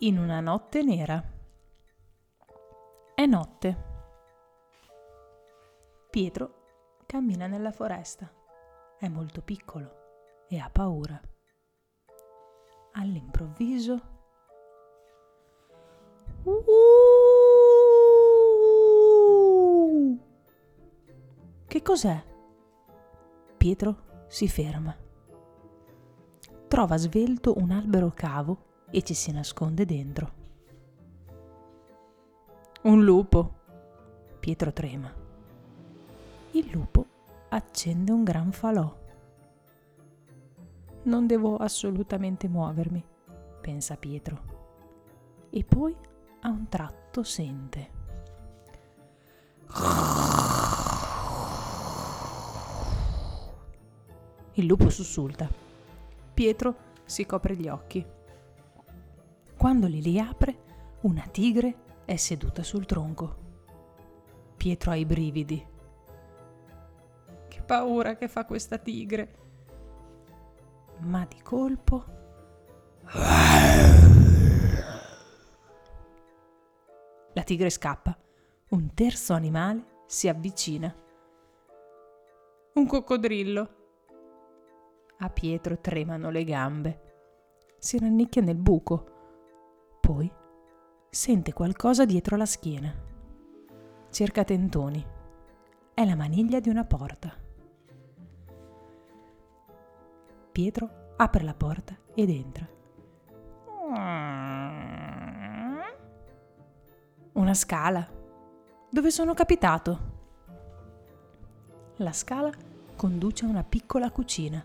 in una notte nera. È notte. Pietro cammina nella foresta. È molto piccolo e ha paura. All'improvviso... Uh! Che cos'è? Pietro si ferma. Trova svelto un albero cavo e ci si nasconde dentro. Un lupo. Pietro trema. Il lupo accende un gran falò. Non devo assolutamente muovermi, pensa Pietro. E poi a un tratto sente. Il lupo sussulta. Pietro si copre gli occhi. Quando li riapre, una tigre è seduta sul tronco. Pietro ha i brividi. Che paura che fa questa tigre. Ma di colpo... La tigre scappa. Un terzo animale si avvicina. Un coccodrillo. A Pietro tremano le gambe. Si rannicchia nel buco. Poi sente qualcosa dietro la schiena. Cerca tentoni. È la maniglia di una porta. Pietro apre la porta ed entra. Una scala. Dove sono capitato? La scala conduce a una piccola cucina.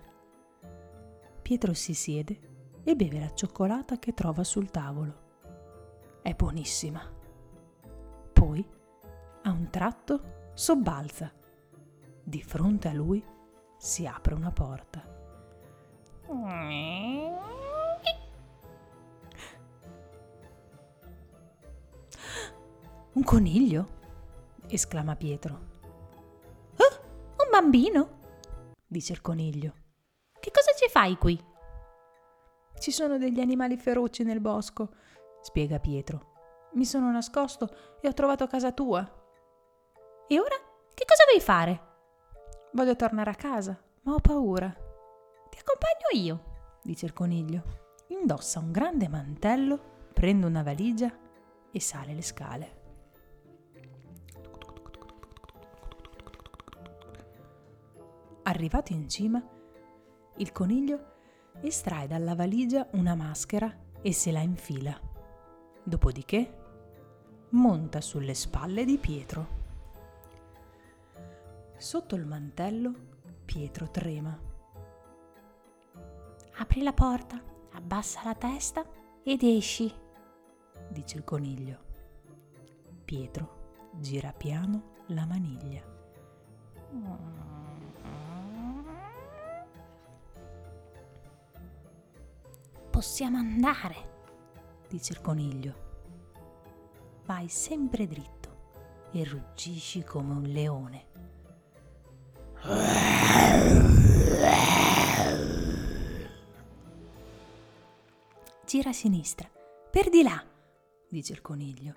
Pietro si siede e beve la cioccolata che trova sul tavolo. È buonissima. Poi, a un tratto, sobbalza. Di fronte a lui si apre una porta. Un coniglio? esclama Pietro. Oh, un bambino? dice il coniglio. Che cosa ci fai qui? Ci sono degli animali feroci nel bosco, spiega Pietro. Mi sono nascosto e ho trovato casa tua. E ora che cosa vuoi fare? Voglio tornare a casa, ma ho paura. Ti accompagno io, dice il coniglio. Indossa un grande mantello, prende una valigia e sale le scale. Arrivato in cima, il coniglio estrae dalla valigia una maschera e se la infila. Dopodiché monta sulle spalle di Pietro. Sotto il mantello Pietro trema. Apri la porta, abbassa la testa ed esci, dice il coniglio. Pietro gira piano la maniglia. Possiamo andare, dice il coniglio. Vai sempre dritto e ruggisci come un leone. Gira a sinistra, per di là, dice il coniglio.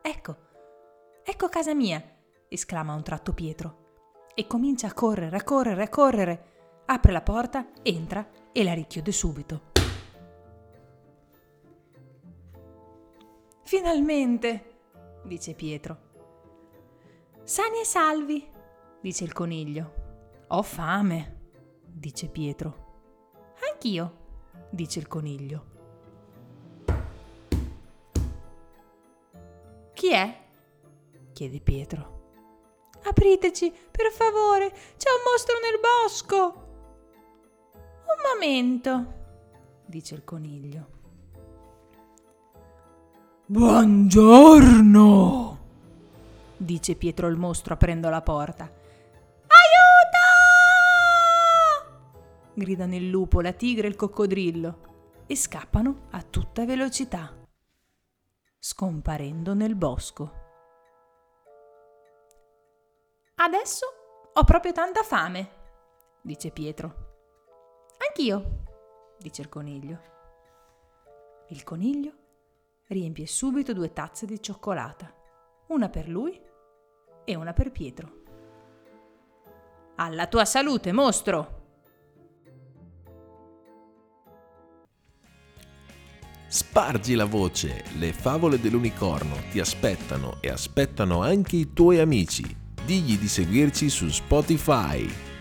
Ecco, ecco casa mia, esclama a un tratto Pietro e comincia a correre, a correre, a correre. Apre la porta, entra e la richiude subito. Finalmente, dice Pietro. Sani e salvi, dice il coniglio. Ho fame, dice Pietro. Anch'io, dice il coniglio. Chi è? chiede Pietro. Apriteci, per favore, c'è un mostro nel bosco. Un momento, dice il coniglio. Buongiorno, dice Pietro il mostro aprendo la porta. Aiuto! gridano il lupo, la tigre e il coccodrillo e scappano a tutta velocità, scomparendo nel bosco. Adesso ho proprio tanta fame, dice Pietro. Anch'io, dice il coniglio. Il coniglio riempie subito due tazze di cioccolata, una per lui e una per Pietro. Alla tua salute, mostro! Spargi la voce, le favole dell'unicorno ti aspettano e aspettano anche i tuoi amici. Digli di seguirci su Spotify.